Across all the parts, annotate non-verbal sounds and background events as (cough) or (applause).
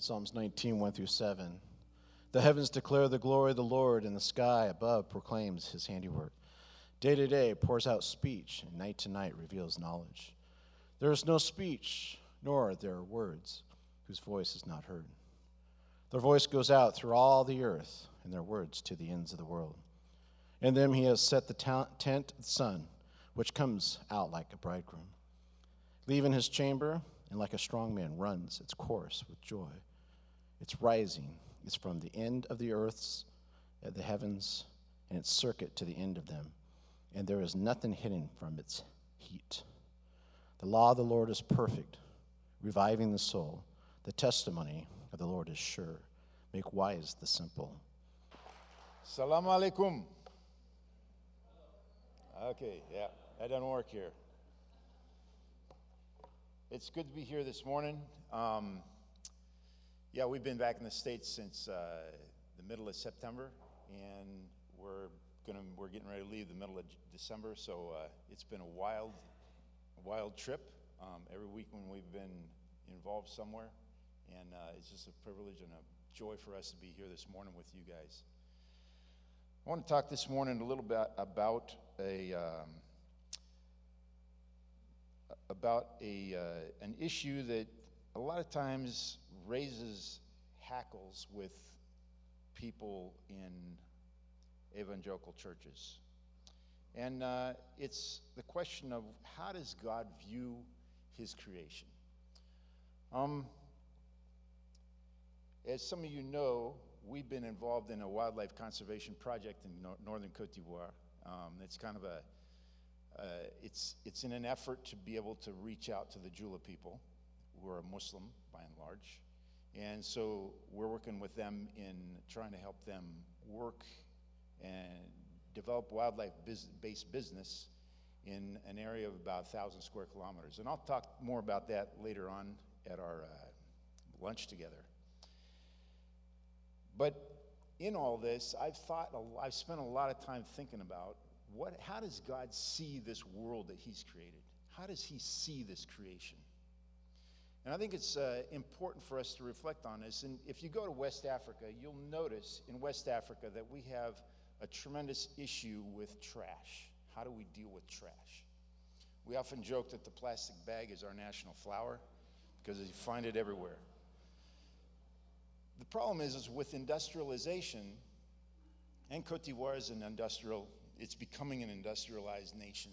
Psalms 19, 1 through 7. The heavens declare the glory of the Lord, and the sky above proclaims his handiwork. Day to day pours out speech, and night to night reveals knowledge. There is no speech, nor are there words whose voice is not heard. Their voice goes out through all the earth, and their words to the ends of the world. In them he has set the tent of the sun, which comes out like a bridegroom. Leaving his chamber, and like a strong man runs its course with joy. Its rising is from the end of the earth's, uh, the heavens, and its circuit to the end of them, and there is nothing hidden from its heat. The law of the Lord is perfect, reviving the soul. The testimony of the Lord is sure. Make wise the simple. Salam alaikum. Okay, yeah, that doesn't work here. It's good to be here this morning. Um, yeah, we've been back in the States since uh, the middle of September, and we're gonna we're getting ready to leave the middle of December. So uh, it's been a wild, wild trip. Um, every week when we've been involved somewhere, and uh, it's just a privilege and a joy for us to be here this morning with you guys. I want to talk this morning a little bit about a. Um, about a, uh, an issue that a lot of times raises hackles with people in evangelical churches. And uh, it's the question of how does God view his creation? Um, as some of you know, we've been involved in a wildlife conservation project in no- northern Cote d'Ivoire. Um, it's kind of a uh, it's, it's in an effort to be able to reach out to the Jula people, who are Muslim by and large. And so we're working with them in trying to help them work and develop wildlife based business in an area of about 1,000 square kilometers. And I'll talk more about that later on at our uh, lunch together. But in all this, I've thought, I've spent a lot of time thinking about what, how does God see this world that He's created? How does He see this creation? And I think it's uh, important for us to reflect on this. And if you go to West Africa, you'll notice in West Africa that we have a tremendous issue with trash. How do we deal with trash? We often joke that the plastic bag is our national flower because you find it everywhere. The problem is, is with industrialization, and Cote d'Ivoire is an industrial it's becoming an industrialized nation.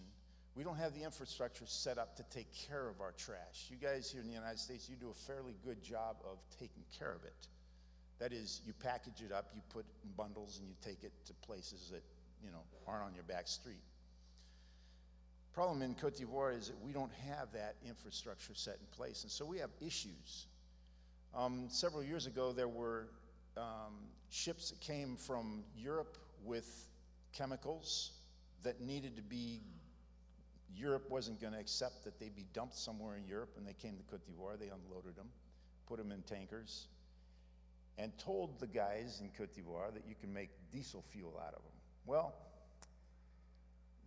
We don't have the infrastructure set up to take care of our trash. You guys here in the United States, you do a fairly good job of taking care of it. That is, you package it up, you put in bundles, and you take it to places that, you know, aren't on your back street. Problem in Cote d'Ivoire is that we don't have that infrastructure set in place, and so we have issues. Um, several years ago, there were um, ships that came from Europe with chemicals that needed to be, Europe wasn't going to accept that they'd be dumped somewhere in Europe, and they came to Cote d'Ivoire. They unloaded them, put them in tankers, and told the guys in Cote d'Ivoire that you can make diesel fuel out of them. Well,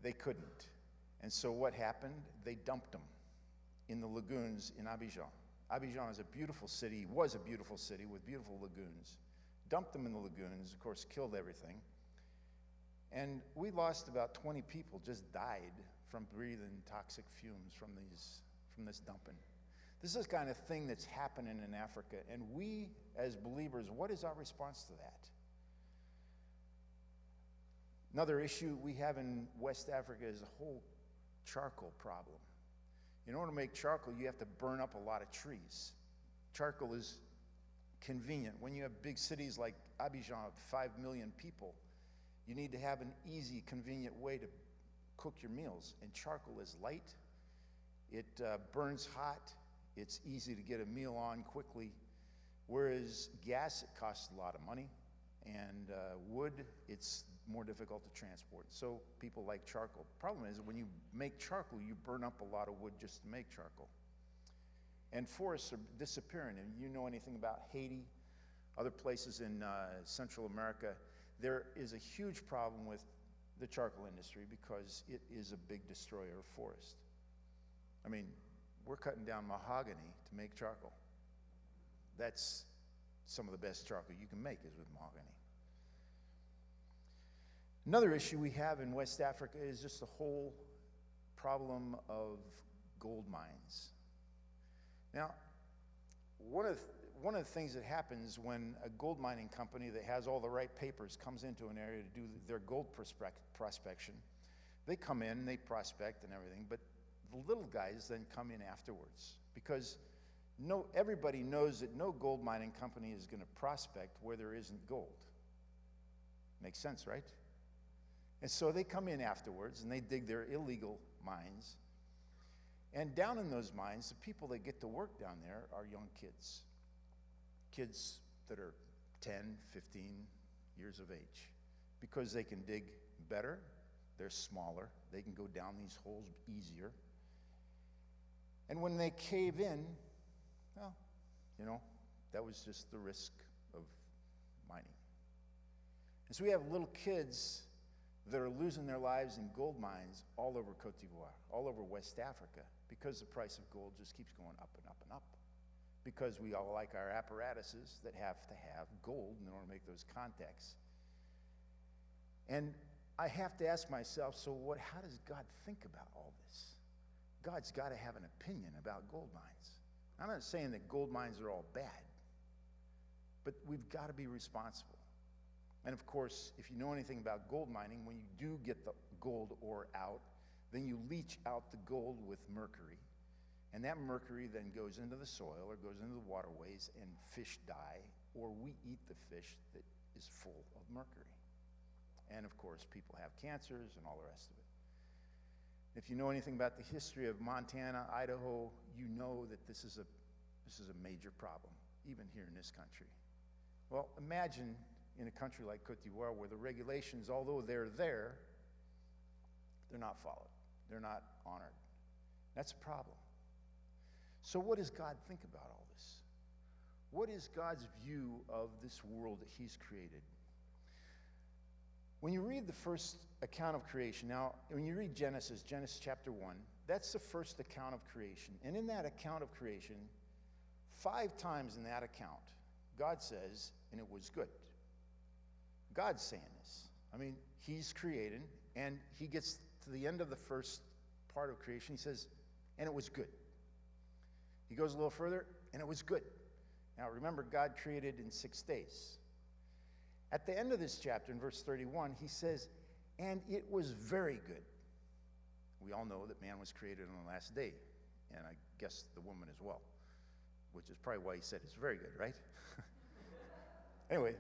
they couldn't. And so what happened? They dumped them in the lagoons in Abidjan. Abidjan is a beautiful city, was a beautiful city with beautiful lagoons. Dumped them in the lagoons, of course, killed everything. And we lost about 20 people, just died from breathing toxic fumes from, these, from this dumping. This is kind of thing that's happening in Africa. And we, as believers, what is our response to that? Another issue we have in West Africa is a whole charcoal problem. In order to make charcoal, you have to burn up a lot of trees. Charcoal is convenient. When you have big cities like Abidjan, 5 million people, you need to have an easy, convenient way to cook your meals. And charcoal is light, it uh, burns hot, it's easy to get a meal on quickly. Whereas gas, it costs a lot of money, and uh, wood, it's more difficult to transport. So people like charcoal. Problem is, when you make charcoal, you burn up a lot of wood just to make charcoal. And forests are disappearing. And you know anything about Haiti, other places in uh, Central America, there is a huge problem with the charcoal industry because it is a big destroyer of forest. I mean, we're cutting down mahogany to make charcoal. That's some of the best charcoal you can make is with mahogany. Another issue we have in West Africa is just the whole problem of gold mines. Now, one of, one of the things that happens when a gold mining company that has all the right papers comes into an area to do their gold prospect, prospection, they come in, and they prospect and everything, but the little guys then come in afterwards because no, everybody knows that no gold mining company is going to prospect where there isn't gold. Makes sense, right? And so they come in afterwards and they dig their illegal mines. And down in those mines, the people that get to work down there are young kids. Kids that are 10, 15 years of age. Because they can dig better, they're smaller, they can go down these holes easier. And when they cave in, well, you know, that was just the risk of mining. And so we have little kids that are losing their lives in gold mines all over Cote d'Ivoire, all over West Africa, because the price of gold just keeps going up and up and up. Because we all like our apparatuses that have to have gold in order to make those contacts. And I have to ask myself so, what, how does God think about all this? God's got to have an opinion about gold mines. I'm not saying that gold mines are all bad, but we've got to be responsible. And of course, if you know anything about gold mining, when you do get the gold ore out, then you leach out the gold with mercury. And that mercury then goes into the soil or goes into the waterways, and fish die, or we eat the fish that is full of mercury. And of course, people have cancers and all the rest of it. If you know anything about the history of Montana, Idaho, you know that this is a, this is a major problem, even here in this country. Well, imagine in a country like Cote d'Ivoire where the regulations, although they're there, they're not followed, they're not honored. That's a problem. So, what does God think about all this? What is God's view of this world that He's created? When you read the first account of creation, now, when you read Genesis, Genesis chapter 1, that's the first account of creation. And in that account of creation, five times in that account, God says, and it was good. God's saying this. I mean, He's created, and He gets to the end of the first part of creation. He says, and it was good. He goes a little further, and it was good. Now, remember, God created in six days. At the end of this chapter, in verse 31, he says, and it was very good. We all know that man was created on the last day, and I guess the woman as well, which is probably why he said it's very good, right? (laughs) anyway,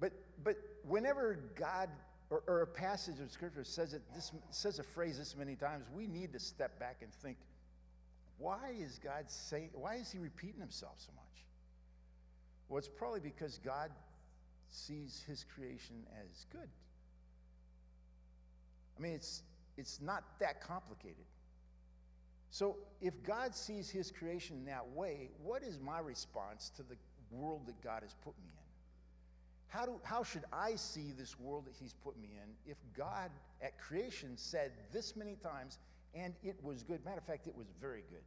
but, but whenever God or, or, a passage of Scripture says, it, this, says a phrase this many times, we need to step back and think, why is God saying, why is he repeating himself so much? Well, it's probably because God sees his creation as good. I mean, it's, it's not that complicated. So, if God sees his creation in that way, what is my response to the world that God has put me in? How, do, how should I see this world that He's put me in if God at creation said this many times, and it was good? Matter of fact, it was very good.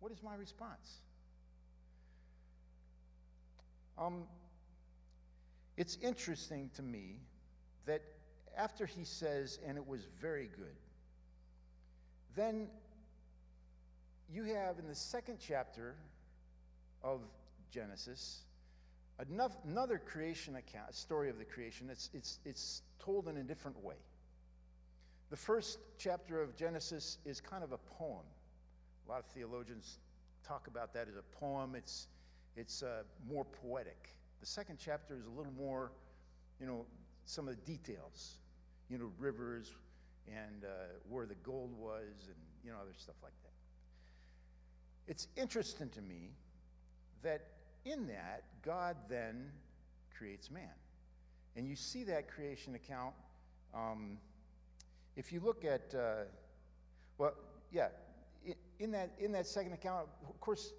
What is my response? Um, it's interesting to me that after he says, and it was very good, then you have in the second chapter of Genesis, another creation account, story of the creation, it's, it's, it's told in a different way. The first chapter of Genesis is kind of a poem. A lot of theologians talk about that as a poem. It's, it's uh, more poetic. The second chapter is a little more, you know, some of the details, you know, rivers and uh, where the gold was and, you know, other stuff like that. It's interesting to me that in that, God then creates man. And you see that creation account. Um, if you look at, uh, well, yeah, in that, in that second account, of course,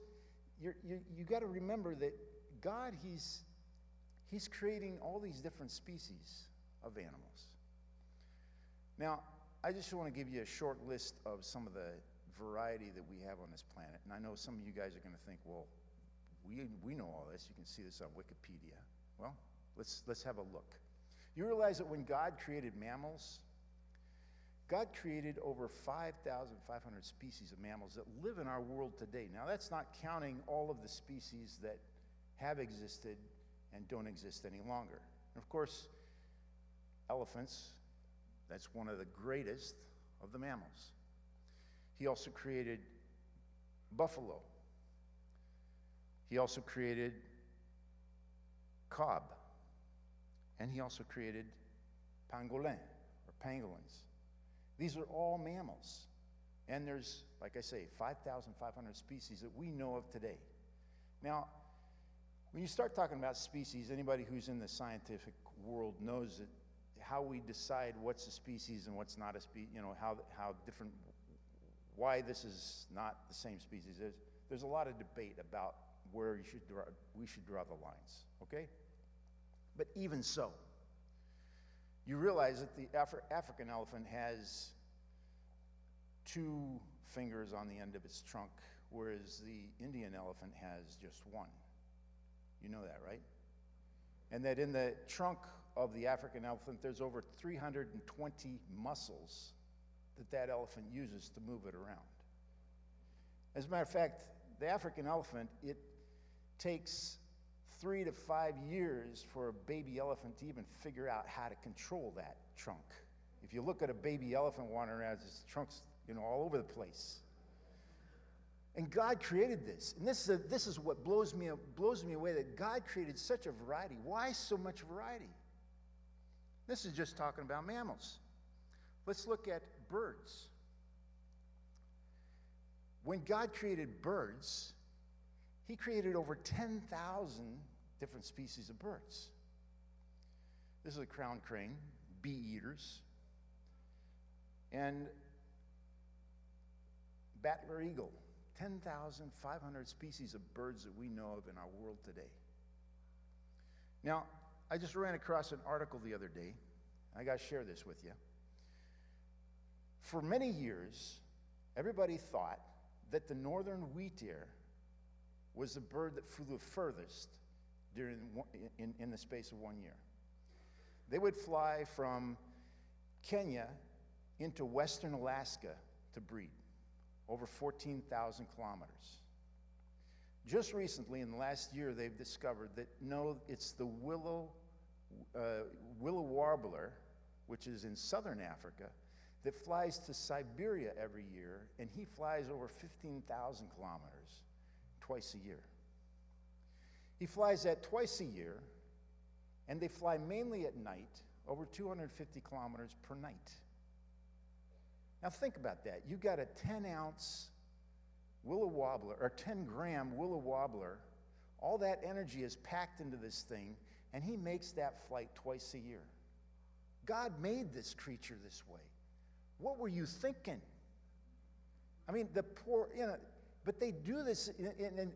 you're, you you got to remember that God, he's, he's creating all these different species of animals. Now, I just want to give you a short list of some of the variety that we have on this planet. And I know some of you guys are going to think, well, we, we know all this. You can see this on Wikipedia. Well, let's, let's have a look. You realize that when God created mammals, God created over 5,500 species of mammals that live in our world today. Now, that's not counting all of the species that have existed and don't exist any longer. And of course, elephants, that's one of the greatest of the mammals. He also created buffalo. He also created kob. And he also created pangolin or pangolins. These are all mammals. And there's, like I say, 5,500 species that we know of today. Now, when you start talking about species, anybody who's in the scientific world knows that how we decide what's a species and what's not a species, you know, how, how different, why this is not the same species. There's, there's a lot of debate about where you should draw, we should draw the lines, okay? But even so, you realize that the Afri- African elephant has two fingers on the end of its trunk, whereas the Indian elephant has just one. You know that, right? And that in the trunk of the African elephant, there's over 320 muscles that that elephant uses to move it around. As a matter of fact, the African elephant, it takes three to five years for a baby elephant to even figure out how to control that trunk. If you look at a baby elephant wandering around, its trunk's you know all over the place. And God created this, and this is a, this is what blows me blows me away that God created such a variety. Why so much variety? This is just talking about mammals. Let's look at birds. When God created birds, He created over 10,000 different species of birds. This is a crown crane, bee eaters, and bateleur eagle, 10,500 species of birds that we know of in our world today. Now, I just ran across an article the other day. I got to share this with you. For many years, everybody thought that the northern wheatear was the bird that flew the furthest during in, in the space of one year. They would fly from Kenya into western Alaska to breed, over 14,000 kilometers. Just recently, in the last year, they've discovered that no, it's the willow, uh, willow warbler, which is in southern Africa, that flies to Siberia every year, and he flies over 15,000 kilometers twice a year. He flies that twice a year, and they fly mainly at night, over 250 kilometers per night. Now, think about that. You got a 10 ounce willow wobbler, or 10 gram willow wobbler. All that energy is packed into this thing, and he makes that flight twice a year. God made this creature this way. What were you thinking? I mean, the poor, you know, but they do this, and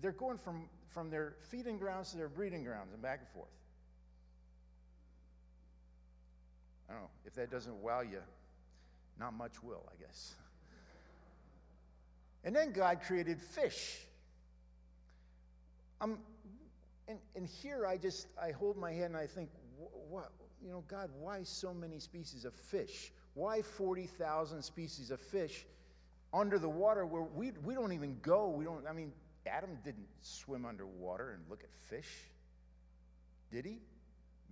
they're going from, from their feeding grounds to their breeding grounds and back and forth. I don't know. If that doesn't wow you, not much will, I guess. And then God created fish. Um, and, and here I just, I hold my head and I think, what, you know, God, why so many species of fish? Why 40,000 species of fish under the water where we, we don't even go? We don't, I mean, Adam didn't swim underwater and look at fish, did he?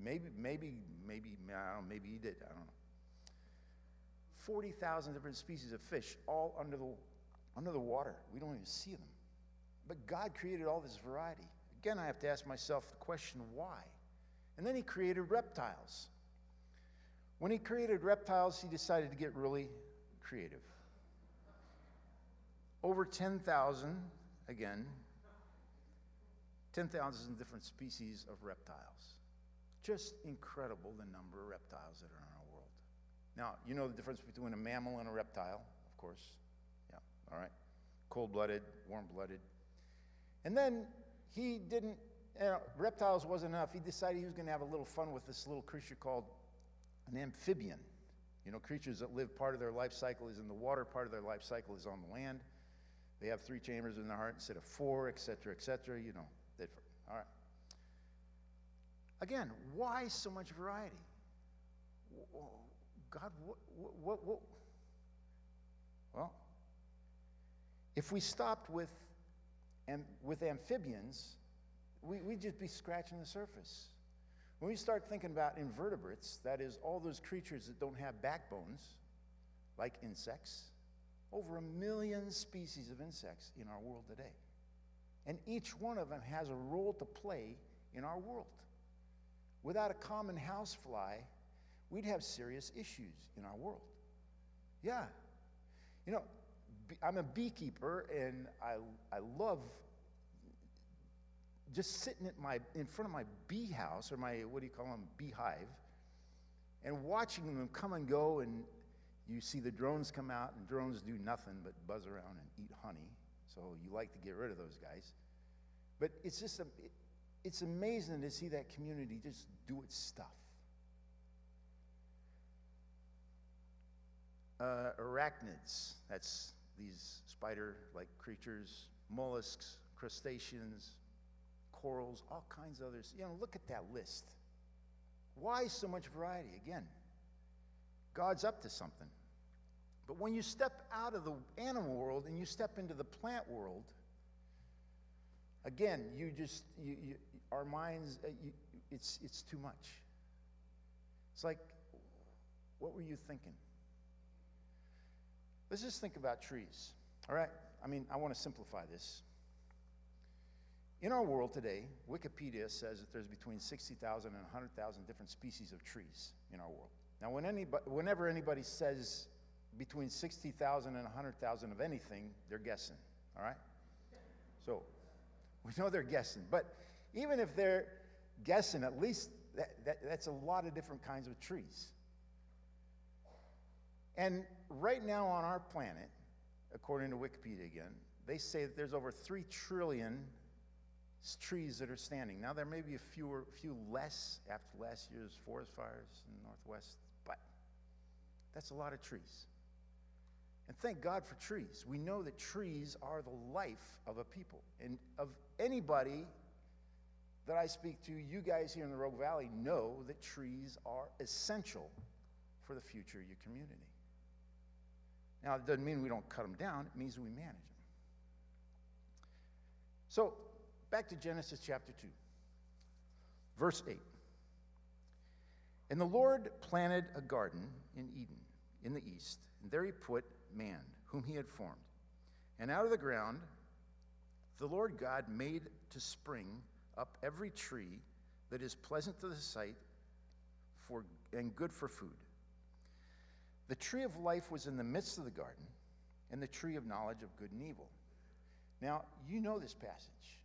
Maybe, maybe, maybe, I don't know, maybe he did, I don't know. 40,000 different species of fish all under the, under the water. We don't even see them. But God created all this variety. Again, I have to ask myself the question why? And then He created reptiles. When He created reptiles, He decided to get really creative. Over 10,000, again, 10,000 different species of reptiles. Just incredible the number of reptiles that are in our world. Now, you know the difference between a mammal and a reptile, of course. Yeah, all right. Cold blooded, warm blooded. And then he didn't, you know, reptiles wasn't enough. He decided he was going to have a little fun with this little creature called an amphibian. You know, creatures that live part of their life cycle is in the water, part of their life cycle is on the land. They have three chambers in their heart instead of four, etc., etc. You know. All right. Again, why so much variety? God, what, what, what? Well, if we stopped with, and with amphibians, we, we'd just be scratching the surface. When we start thinking about invertebrates, that is, all those creatures that don't have backbones, like insects, over a million species of insects in our world today. And each one of them has a role to play in our world. Without a common housefly, we'd have serious issues in our world. Yeah. You know, I'm a beekeeper and I, I love just sitting at my, in front of my bee house or my, what do you call them, beehive, and watching them come and go. And you see the drones come out, and drones do nothing but buzz around and eat honey. So you like to get rid of those guys. But it's just, a, it, it's amazing to see that community just do its stuff. Uh, arachnids, that's these spider like creatures, mollusks, crustaceans, corals, all kinds of others. You know, look at that list. Why so much variety? Again, God's up to something. But when you step out of the animal world and you step into the plant world, again, you just, you, you, our minds, uh, you, it's, it's too much. It's like, what were you thinking? Let's just think about trees. All right? I mean, I want to simplify this. In our world today, Wikipedia says that there's between 60,000 and 100,000 different species of trees in our world. Now, when anybody, whenever anybody says between 60,000 and 100,000 of anything, they're guessing, all right? So, (laughs) we know they're guessing. But even if they're guessing, at least that, that, that's a lot of different kinds of trees. And right now on our planet, according to Wikipedia again, they say that there's over 3 trillion trees that are standing. Now, there may be a few, few less after last year's forest fires in the Northwest, that's a lot of trees. And thank God for trees. We know that trees are the life of a people. And of anybody that I speak to, you guys here in the Rogue Valley know that trees are essential for the future of your community. Now, it doesn't mean we don't cut them down, it means we manage them. So, back to Genesis chapter 2, verse 8. And the Lord planted a garden in Eden, in the east, and there he put man, whom he had formed. And out of the ground, the Lord God made to spring up every tree that is pleasant to the sight for, and good for food. The tree of life was in the midst of the garden, and the tree of knowledge of good and evil. Now, you know this passage.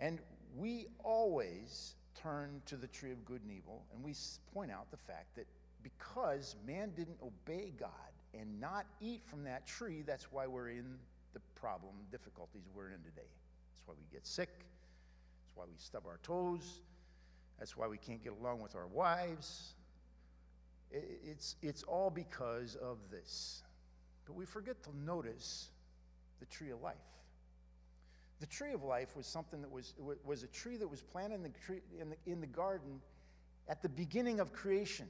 And we always turn to the tree of good and evil, and we point out the fact that because man didn't obey God and not eat from that tree, that's why we're in the problem, difficulties we're in today. That's why we get sick. That's why we stub our toes. That's why we can't get along with our wives. It's, it's all because of this. But we forget to notice the tree of life. The tree of life was something that was, was a tree that was planted in the, tree, in, the, in the garden at the beginning of creation.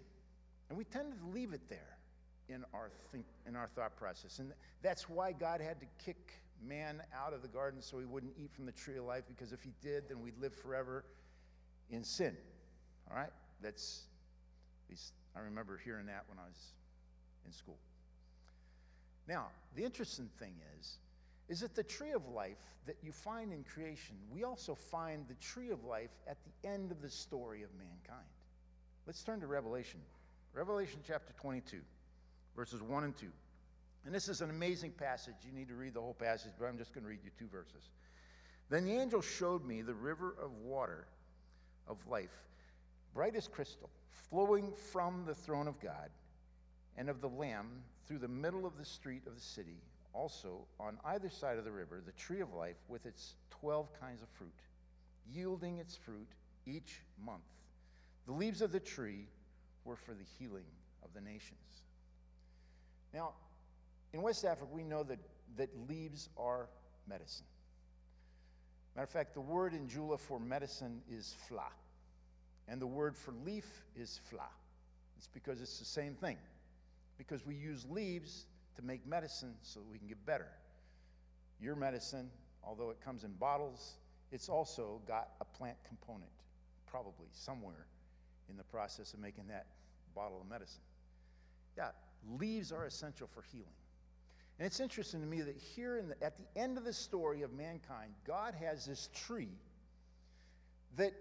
And we tend to leave it there in our, think, in our thought process. And that's why God had to kick man out of the garden so he wouldn't eat from the tree of life, because if he did, then we'd live forever in sin. All right? That's, at least I remember hearing that when I was in school. Now, the interesting thing is, is that the tree of life that you find in creation, we also find the tree of life at the end of the story of mankind. Let's turn to Revelation. Revelation chapter 22, verses 1 and 2. And this is an amazing passage. You need to read the whole passage, but I'm just going to read you two verses. Then the angel showed me the river of water of life, bright as crystal, flowing from the throne of God and of the Lamb through the middle of the street of the city. Also, on either side of the river, the tree of life with its 12 kinds of fruit, yielding its fruit each month. The leaves of the tree were for the healing of the nations. Now, in West Africa, we know that, that leaves are medicine. Matter of fact, the word in Jula for medicine is fla, and the word for leaf is fla. It's because it's the same thing. Because we use leaves to make medicine so we can get better. Your medicine, although it comes in bottles, it's also got a plant component, probably somewhere in the process of making that bottle of medicine. Yeah, leaves are essential for healing. And it's interesting to me that here the, at the end of the story of mankind, God has this tree that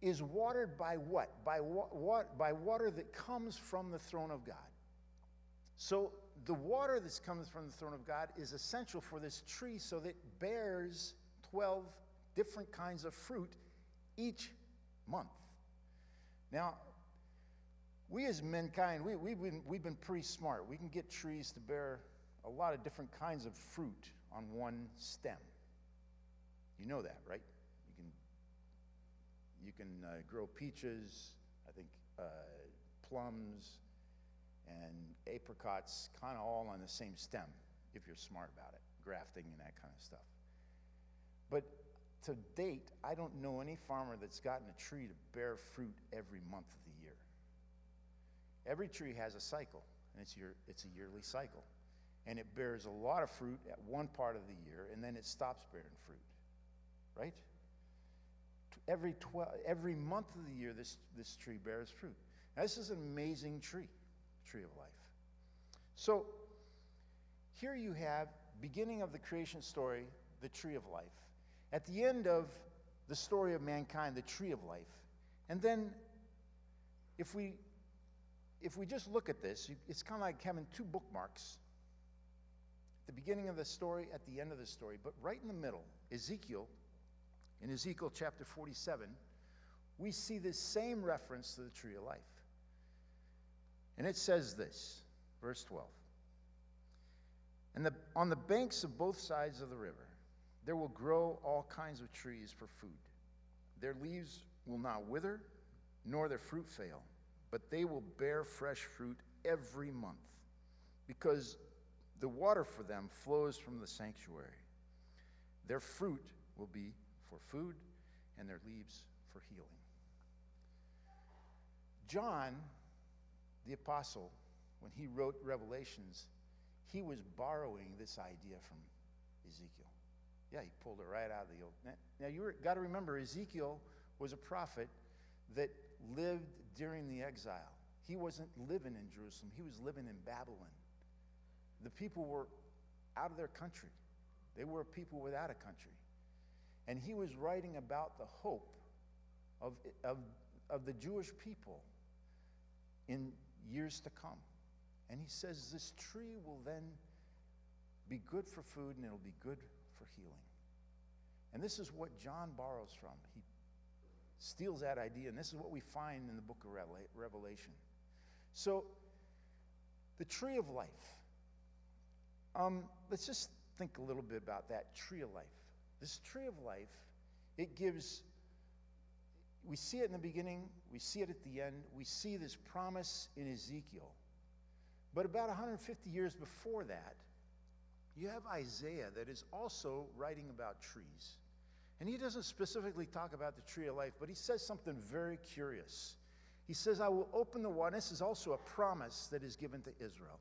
is watered by what? By, wa- by water that comes from the throne of God. So the water that's coming from the throne of God is essential for this tree so that it bears 12 different kinds of fruit each month. Now, we as mankind, we, we've, been, we've been pretty smart. We can get trees to bear a lot of different kinds of fruit on one stem. You know that, right? You can, you can uh, grow peaches, I think uh, plums, and apricots, kind of all on the same stem, if you're smart about it, grafting and that kind of stuff. But to date, I don't know any farmer that's gotten a tree to bear fruit every month of the year. Every tree has a cycle, and it's, it's a yearly cycle. And it bears a lot of fruit at one part of the year, and then it stops bearing fruit. Right? Every, 12, every month of the year, this, this tree bears fruit. Now, this is an amazing tree, tree of life. So, here you have, beginning of the creation story, the tree of life. At the end of the story of mankind, the tree of life. And then, if we if we just look at this, it's kind of like having two bookmarks the beginning of the story, at the end of the story. But right in the middle, Ezekiel, in Ezekiel chapter 47, we see this same reference to the tree of life. And it says this, verse 12. And the, on the banks of both sides of the river, there will grow all kinds of trees for food. Their leaves will not wither, nor their fruit fail but they will bear fresh fruit every month, because the water for them flows from the sanctuary. Their fruit will be for food, and their leaves for healing. John, the apostle, when he wrote Revelations, he was borrowing this idea from Ezekiel. Yeah, he pulled it right out of the old. Now, you got to remember, Ezekiel was a prophet that lived during the exile. He wasn't living in Jerusalem, he was living in Babylon. The people were out of their country, they were a people without a country. And he was writing about the hope of, of, of the Jewish people in years to come. And he says this tree will then be good for food and it'll be good for healing. And this is what John borrows from. He steals that idea, and this is what we find in the book of Revelation. So, the tree of life. Um, let's just think a little bit about that tree of life. This tree of life, it gives, we see it in the beginning, we see it at the end, we see this promise in Ezekiel. But about 150 years before that, you have Isaiah that is also writing about trees. And he doesn't specifically talk about the tree of life, but he says something very curious. He says, I will open the water. This is also a promise that is given to Israel.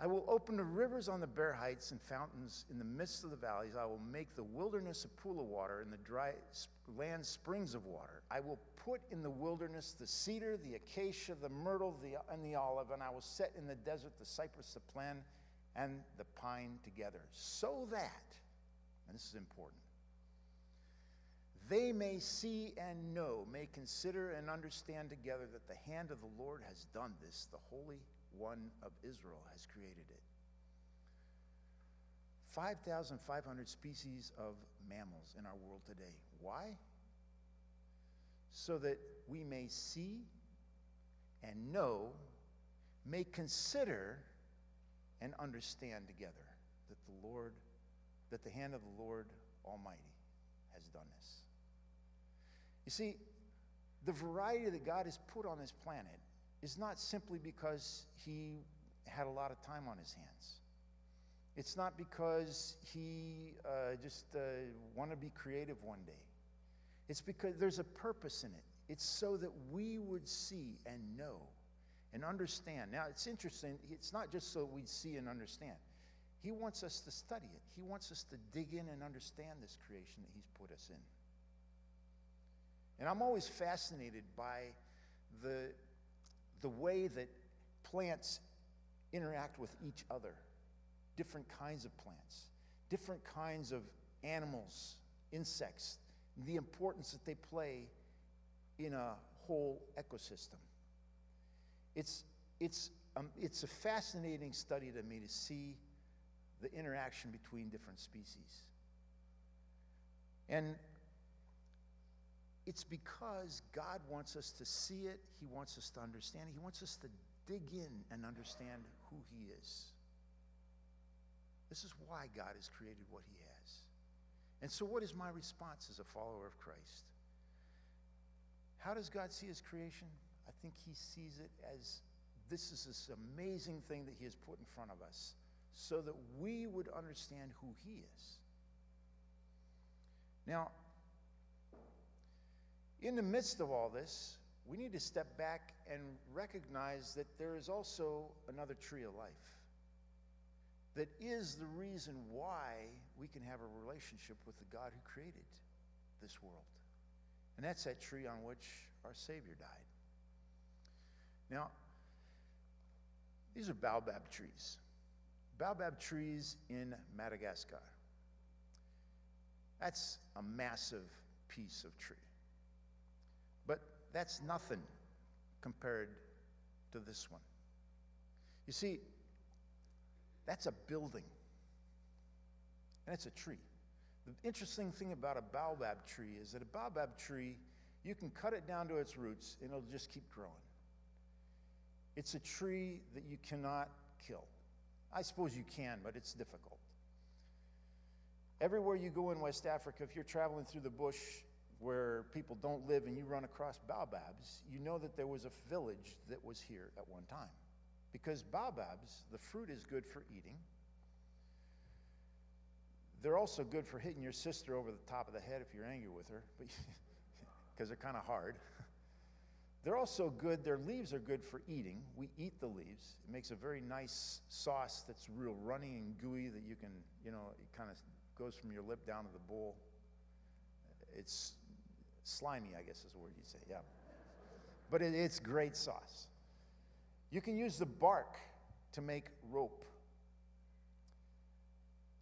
I will open the rivers on the bare heights and fountains in the midst of the valleys. I will make the wilderness a pool of water and the dry land springs of water. I will put in the wilderness the cedar, the acacia, the myrtle, the, and the olive, and I will set in the desert the cypress, the plane, and the pine together, so that, and this is important, they may see and know, may consider and understand together that the hand of the Lord has done this, the Holy One of Israel has created it. 5,500 species of mammals in our world today. Why? So that we may see and know, may consider and understand together that the Lord, that the hand of the Lord Almighty has done this. You see, the variety that God has put on this planet is not simply because he had a lot of time on his hands. It's not because he uh, just uh, want to be creative one day. It's because there's a purpose in it. It's so that we would see and know and understand. Now, it's interesting. It's not just so we see and understand. He wants us to study it. He wants us to dig in and understand this creation that He's put us in. And I'm always fascinated by the, the way that plants interact with each other different kinds of plants, different kinds of animals, insects, the importance that they play in a whole ecosystem. It's, it's, um, it's a fascinating study to me to see the interaction between different species. And it's because God wants us to see it, He wants us to understand it, He wants us to dig in and understand who He is. This is why God has created what He has. And so, what is my response as a follower of Christ? How does God see His creation? I think He sees it as this is this amazing thing that He has put in front of us so that we would understand who He is. Now, in the midst of all this, we need to step back and recognize that there is also another tree of life that is the reason why we can have a relationship with the God who created this world. And that's that tree on which our Savior died. Now, these are baobab trees. Baobab trees in Madagascar. That's a massive piece of tree. But that's nothing compared to this one. You see, that's a building, and it's a tree. The interesting thing about a baobab tree is that a baobab tree, you can cut it down to its roots and it'll just keep growing. It's a tree that you cannot kill. I suppose you can, but it's difficult. Everywhere you go in West Africa, if you're traveling through the bush where people don't live and you run across baobabs, you know that there was a village that was here at one time. Because baobabs, the fruit is good for eating. They're also good for hitting your sister over the top of the head if you're angry with her, because (laughs) they're kind of hard. (laughs) They're also good, their leaves are good for eating. We eat the leaves. It makes a very nice sauce that's real runny and gooey that you can, you know, it kind of goes from your lip down to the bowl. It's slimy, I guess is the word you'd say, yeah. But it, it's great sauce. You can use the bark to make rope.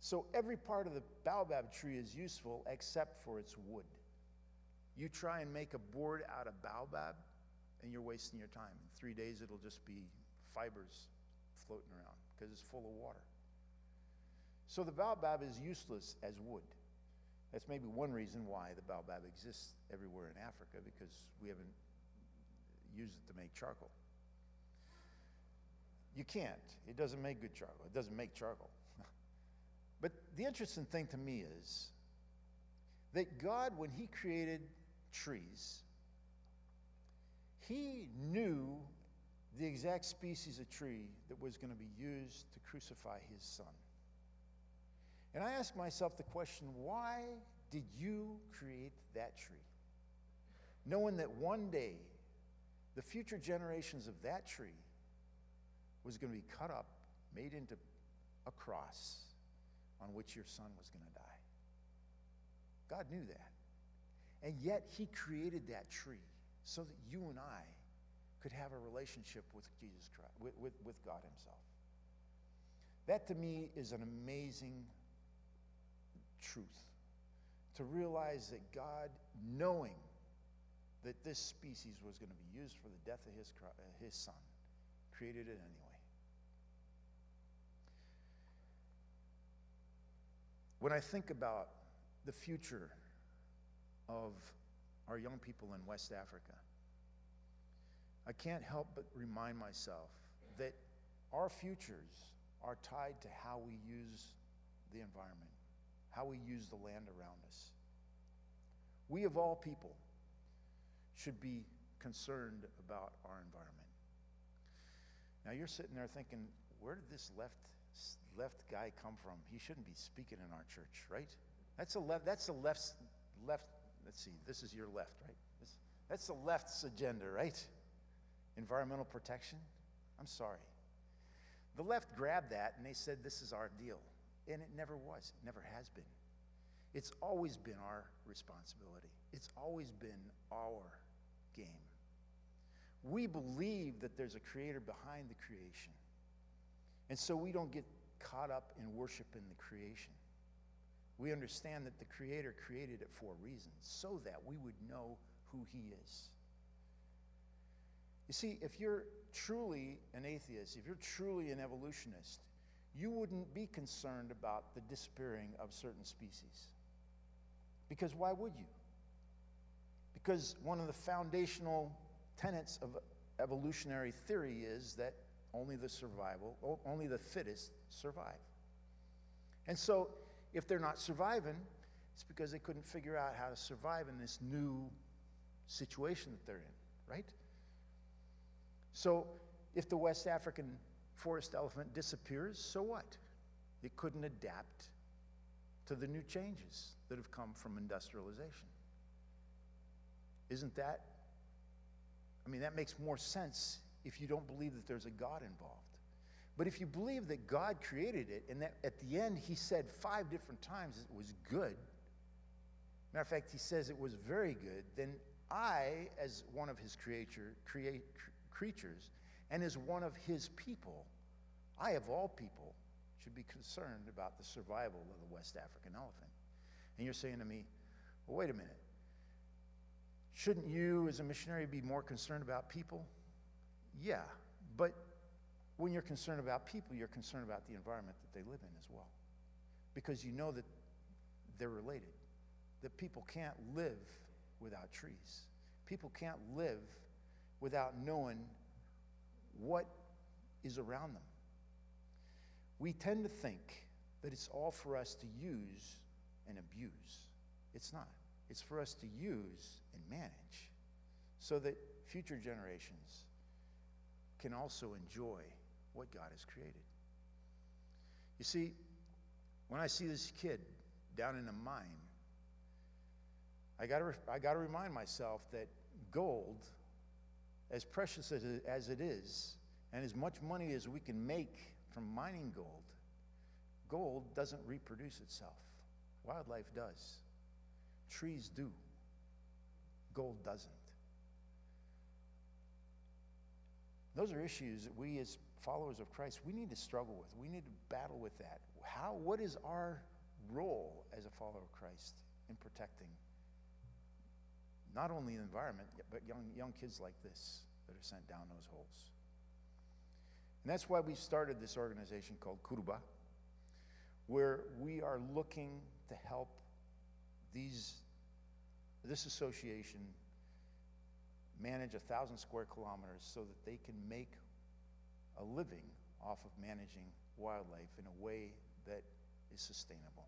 So every part of the baobab tree is useful except for its wood. You try and make a board out of baobab, and you're wasting your time. In three days, it'll just be fibers floating around because it's full of water. So the baobab is useless as wood. That's maybe one reason why the baobab exists everywhere in Africa because we haven't used it to make charcoal. You can't. It doesn't make good charcoal. It doesn't make charcoal. (laughs) but the interesting thing to me is that God, when He created trees, He knew the exact species of tree that was going to be used to crucify His Son. And I ask myself the question why did you create that tree? Knowing that one day, the future generations of that tree was going to be cut up, made into a cross on which your son was going to die. God knew that. And yet, He created that tree so that you and I could have a relationship with Jesus Christ, with, with, with God Himself. That to me is an amazing truth. To realize that God, knowing that this species was going to be used for the death of his, uh, his son, created it anyway. When I think about the future of our young people in West Africa, I can't help but remind myself that our futures are tied to how we use the environment, how we use the land around us. We, of all people, should be concerned about our environment. Now, you're sitting there thinking, where did this left left guy come from? He shouldn't be speaking in our church, right? That's a left. That's the left's left. Let's see. This is your left, right? This, that's the left's agenda, right? Environmental protection. I'm sorry. The left grabbed that and they said, "This is our deal," and it never was. It never has been. It's always been our responsibility. It's always been our game. We believe that there's a creator behind the creation. And so we don't get caught up in worshiping the creation. We understand that the creator created it for a reason, so that we would know who he is. You see, if you're truly an atheist, if you're truly an evolutionist, you wouldn't be concerned about the disappearing of certain species. Because why would you? Because one of the foundational tenets of evolutionary theory is that only the survival, only the fittest survive. And so, if they're not surviving, it's because they couldn't figure out how to survive in this new situation that they're in, right? So, if the West African forest elephant disappears, so what? It couldn't adapt to the new changes that have come from industrialization. Isn't that? I mean, that makes more sense if you don't believe that there's a God involved. But if you believe that God created it and that at the end he said five different times it was good, matter of fact, he says it was very good, then I, as one of his creature, create, creatures and as one of his people, I, of all people, should be concerned about the survival of the West African elephant. And you're saying to me, well, wait a minute. Shouldn't you, as a missionary, be more concerned about people? Yeah, but when you're concerned about people, you're concerned about the environment that they live in as well. Because you know that they're related, that people can't live without trees. People can't live without knowing what is around them. We tend to think that it's all for us to use and abuse. It's not. It's for us to use and manage so that future generations can also enjoy what God has created. You see, when I see this kid down in a mine, I got to I got to remind myself that gold, as precious as it is, and as much money as we can make from mining gold, gold doesn't reproduce itself. Wildlife does. Trees do. Gold doesn't. Those are issues that we as followers of Christ, we need to struggle with. We need to battle with that. How, what is our role as a follower of Christ in protecting not only the environment, but young, young kids like this that are sent down those holes? And that's why we started this organization called Kuruba, where we are looking to help these, this association manage a thousand square kilometers so that they can make a living off of managing wildlife in a way that is sustainable.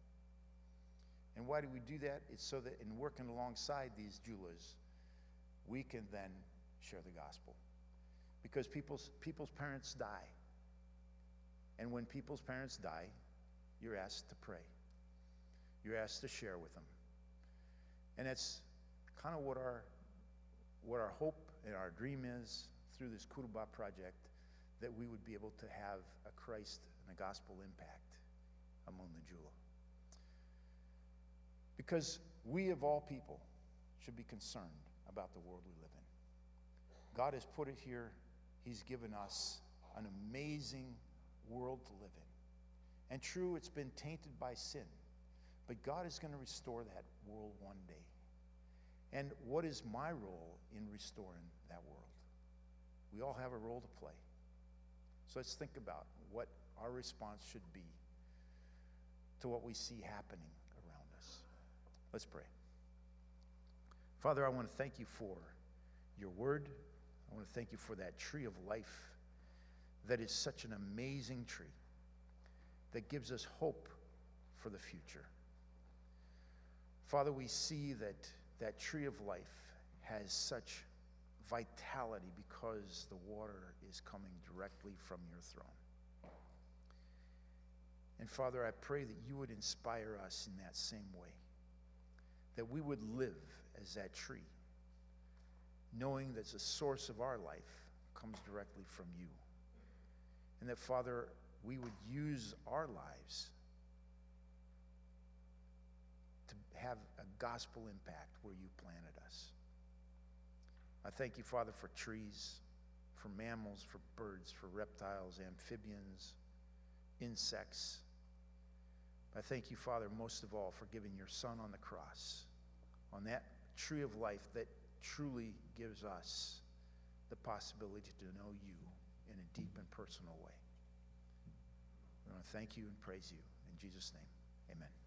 And why do we do that? It's so that in working alongside these Julas, we can then share the gospel. Because people's, people's parents die. And when people's parents die, you're asked to pray. You're asked to share with them. And that's kind of what our, what our hope and our dream is through this Kuruba project that we would be able to have a Christ and a gospel impact among the Jula. Because we, of all people, should be concerned about the world we live in. God has put it here, He's given us an amazing world to live in. And true, it's been tainted by sin, but God is going to restore that world one day. And what is my role in restoring that world? We all have a role to play. So let's think about what our response should be to what we see happening. Let's pray. Father, I want to thank you for your word. I want to thank you for that tree of life that is such an amazing tree that gives us hope for the future. Father, we see that that tree of life has such vitality because the water is coming directly from your throne. And Father, I pray that you would inspire us in that same way, that we would live as that tree, knowing that the source of our life comes directly from you. And that, Father, we would use our lives to have a gospel impact where you planted us. I thank you, Father, for trees, for mammals, for birds, for reptiles, amphibians, insects. I thank you, Father, most of all, for giving your Son on the cross, on that tree of life that truly gives us the possibility to know you in a deep and personal way. We want to thank you and praise you. In Jesus' name, amen.